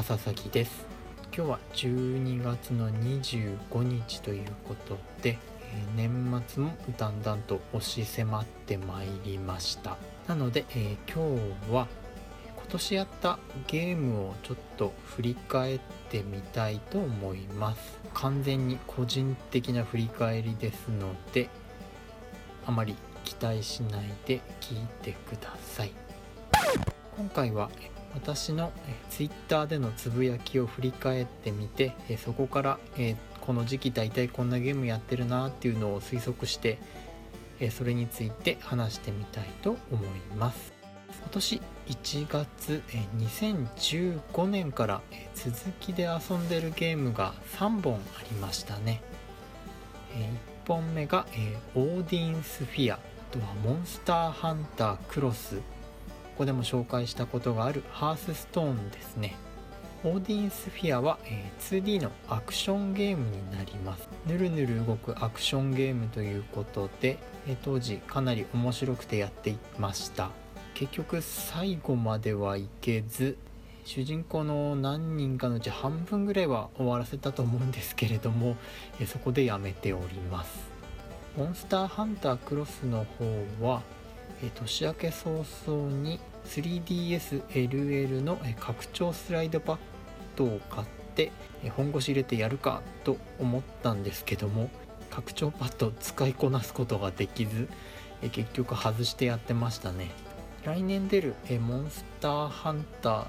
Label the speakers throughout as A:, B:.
A: 笠崎です。今日は12月の25日ということで、え、年末もだんだんと押し迫ってまいりました。なので、えー、今日は今年やったゲームをちょっと振り返ってみたいと思います。完全に個人的な振り返りですのであまり期待しないで聞いてください。今回は私の Twitter でのつぶやきを振り返ってみてそこからこの時期大体こんなゲームやってるなっていうのを推測してそれについて話してみたいと思います。今年1月2015年から続きで遊んでるゲームが3本ありましたね。1本目がオーディンスフィアあとはモンスターハンタークロス。こでも紹介したことがあるハースストーンですね。オーディンスフィアは、え、2D のアクションゲームになります。ぬるぬる動くアクションゲームということで、え、当時かなり面白くてやっていました。結局最後まではいけず主人公の何人かのうち半分ぐらいは終わらせたと思うんですけれども、え、そこでやめております。モンスターハンタークロスの方は年明け早々に 3DSLL の拡張スライドパッドを買って本腰入れてやるかと思ったんですけども拡張パッドを使いこなすことができず結局外してやってましたね。来年出るモンスターハンター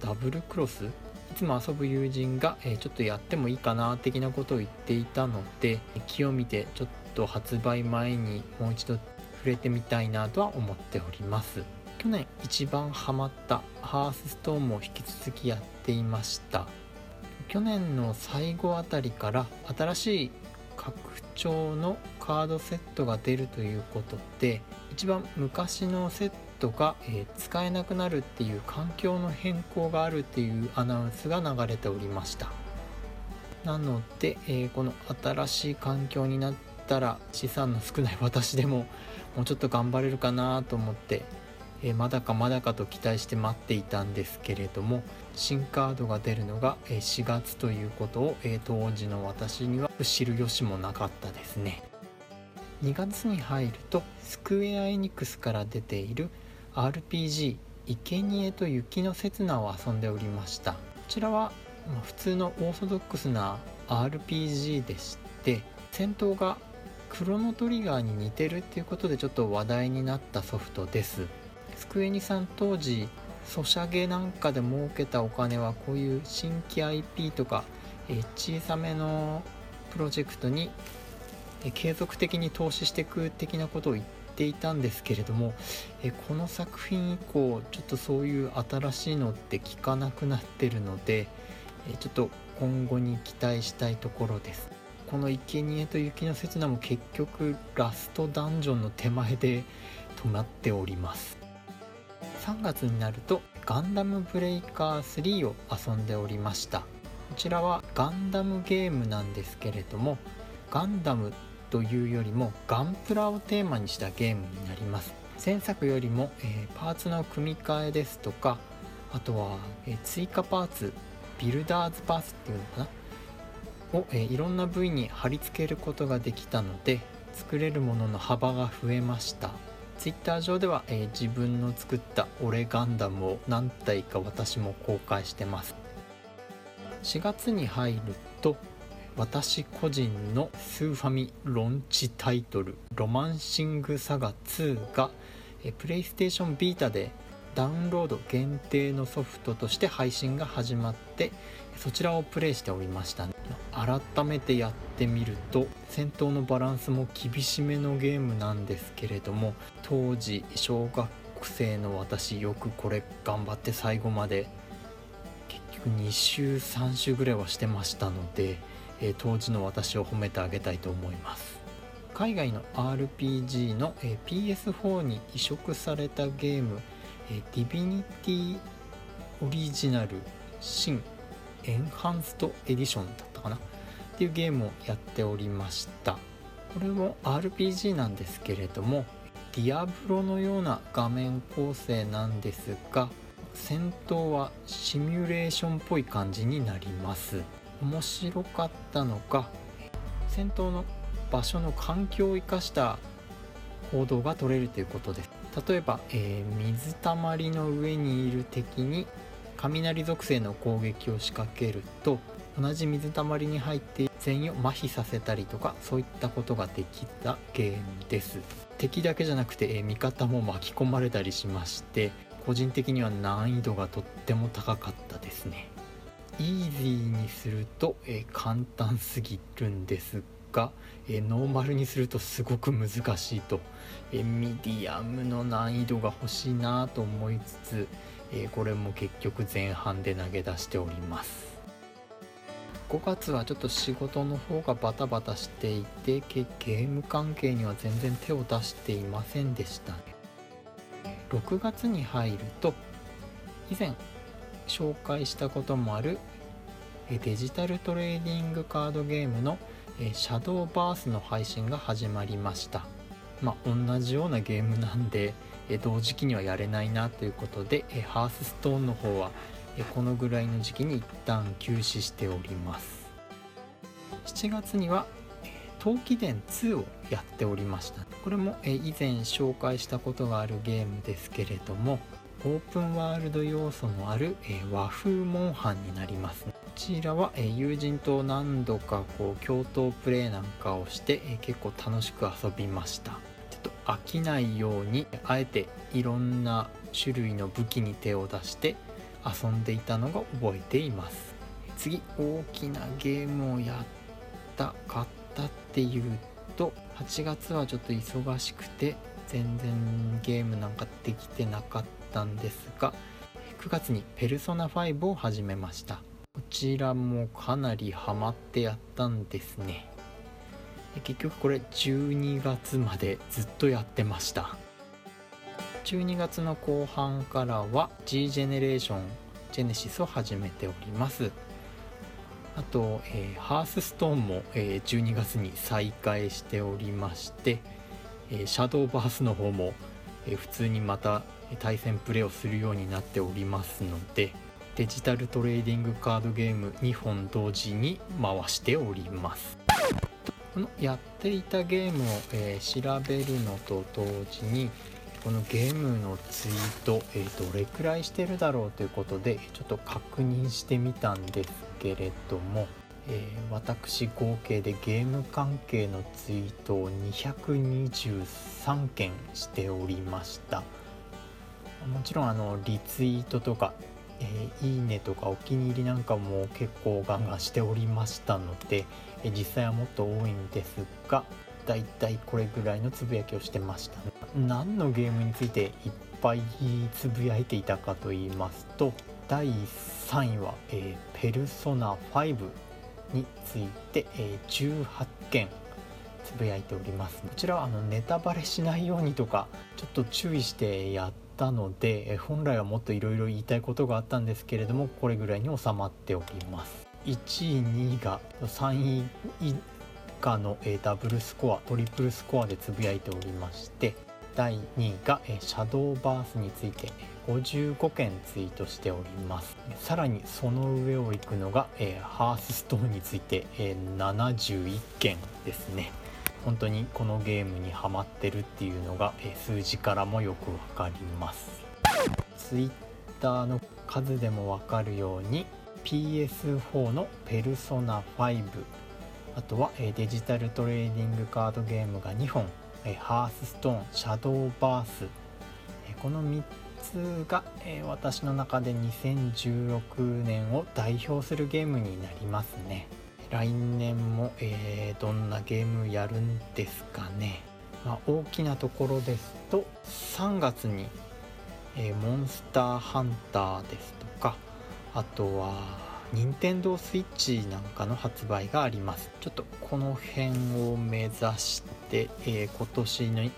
A: ダブルクロスいつも遊ぶ友人がちょっとやってもいいかな的なことを言っていたので気を見てちょっと発売前にもう一度触れてみたいなとは思っております。去年一番ハマったハースストーンも引き続きやっていました。去年の最後あたりから新しい拡張のカードセットが出るということで一番昔のセットが、え、使えなくなるっていう環境の変更があるっていうアナウンスが流れておりました。なので、えー、この新しい環境になったら資産の少ない私でももうちょっと頑張れるかなと思って、え、まだかまだかと期待して待っていたんですけれども新カードが出るのが4月ということを、えー、当時の私には知る由もなかったですね。2月に入るとスクエア・エニックスから出ている RPG「生贄と雪の刹那」を遊んでおりました。こちらは、普通のオーソドックスな RPG でして戦闘がクロノトリガーに似てるっていうことでちょっと話題になったソフトです。スクエニさん当時ソシャゲなんかで儲けたお金はこういう新規 IP とか、え小さめのプロジェクトに、え継続的に投資していく的なことを言っていたんですけれども、えこの作品以降ちょっとそういう新しいのって聞かなくなってるので、えちょっと今後に期待したいところです。この生贄と雪の刹那も結局ラストダンジョンの手前で止まっております。3月になるとガンダムブレイカー3を遊んでおりました。こちらはガンダムゲームなんですけれどもガンダムというよりもガンプラをテーマにしたゲームになります。前作よりも、えー、パーツの組み替えですとかあとは、えー、追加パーツビルダーズパーツっていうのかな？を、えー、いろんな部位に貼り付けることができたので作れるものの幅が増えました。Twitter 上では、えー、自分の作ったオレガンダムを何体か私も公開してます。4月に入ると私個人のスーファミロンチタイトル「ロマンシングサガ2が」がプレイステーションビータでダウンロード限定のソフトとして配信が始まってそちらをプレイしておりました。ね改めてやってみると戦闘のバランスも厳しめのゲームなんですけれども当時小学生の私よくこれ頑張って最後まで結局2週3週ぐらいはしてましたので、え、当時の私を褒めてあげたいと思います。海外の RPG の、え、PS4 に移植されたゲームえディビニティオリジナル新エンハンストエディションだったかな？っていうゲームをやっておりました。これも RPG なんですけれどもディアブロのような画面構成なんですが戦闘はシミュレーションっぽい感じになります。面白かったのが戦闘の場所の環境を生かした行動が取れるということです。例えば、えー、水たまりの上にいる敵に雷属性の攻撃を仕掛けると同じ水たまりに入って全員を麻痺させたりとかそういったことができたゲームです。敵だけじゃなくて、えー、味方も巻き込まれたりしまして個人的には難易度がとっても高かったですね。イージーにすると、え、簡単すぎるんですが、え、ノーマルにするとすごく難しいと、え、ミディアムの難易度が欲しいなと思いつつ、えこれも結局前半で投げ出しております。5月はちょっと仕事の方がバタバタしていてゲーム関係には全然手を出していませんでしたね。6月に入ると以前紹介したこともあるデジタルトレーディングカードゲームのシャドーバースの配信が始まりました。まあ同じようなゲームなんで同時期にはやれないなということでハースストーンの方はこのぐらいの時期に一旦休止しております。7月には陶器伝2をやっておりました。これも以前紹介したことがあるゲームですけれどもオープンワールド要素のある和風モンハンになりますこちらは友人と何度かこう共闘プレイなんかをして結構楽しく遊びました。ちょっと飽きないようにあえていろんな種類の武器に手を出して遊んでいたのが覚えています。次大きなゲームをやった買ったっていうと8月はちょっと忙しくて全然ゲームなんかできてなかったんですが9月にペルソナ5を始めました。こちらもかなりハマってやったんですね。結局これ12月までずっとやってました。12月の後半からは G ジェネレーションジェネシスを始めております。あと、えー、ハースストーンも、えー、12月に再開しておりまして、えー、シャドーバースの方も、えー、普通にまた対戦プレイをするようになっておりますのでデジタルトレーディングカードゲーム2本同時に回しております。このやっていたゲームを、えー、調べるのと同時にこのゲームのツイート、えー、どれくらいしてるだろうということでちょっと確認してみたんですけれども、えー、私合計でゲーム関係のツイートを223件しておりました。もちろんあのリツイートとか、えー、いいねとかお気に入りなんかも結構ガンガンしておりましたので、え実際はもっと多いんですがだいたいこれぐらいのつぶやきをしてました、ね、何のゲームについていっぱいつぶやいていたかと言いますと第3位は、えー、ペルソナ5について、えー、18件つぶやいております。こちらはあのネタバレしないようにとかちょっと注意してやったので、えー、本来はもっといろいろ言いたいことがあったんですけれどもこれぐらいに収まっております。1位2位が3位以下の、えダブルスコアトリプルスコアでつぶやいておりまして第2位が、えシャドーバースについて55件ツイートしております。さらにその上を行くのが、えハースストーンについて、え71件ですね。本当にこのゲームにハマってるっていうのが、え数字からもよくわかります。ツイッターの数でもわかるように PS4 のペルソナ5あとは、えデジタルトレーディングカードゲームが2本、えハースストーンシャドーバース、えこの3つが、え私の中で2016年を代表するゲームになりますね。来年も、えー、どんなゲームやるんですかね、まあ、大きなところですと3月に、えー、モンスターハンターですとかあとは任天堂スイッチなんかの発売があります。ちょっとこの辺を目指し、えー、今年の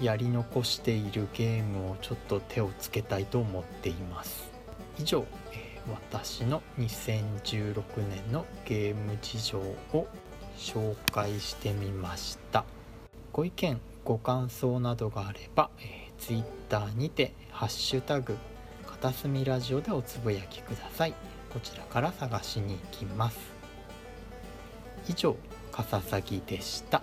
A: やり残しているゲームをちょっと手をつけたいと思っています。以上、えー、私の2016年のゲーム事情を紹介してみました。ご意見ご感想などがあれば、えー、Twitter にて「ハッシュタグ片隅ラジオでおつぶやきください。こちらから探しに行きます。以上笠崎でした。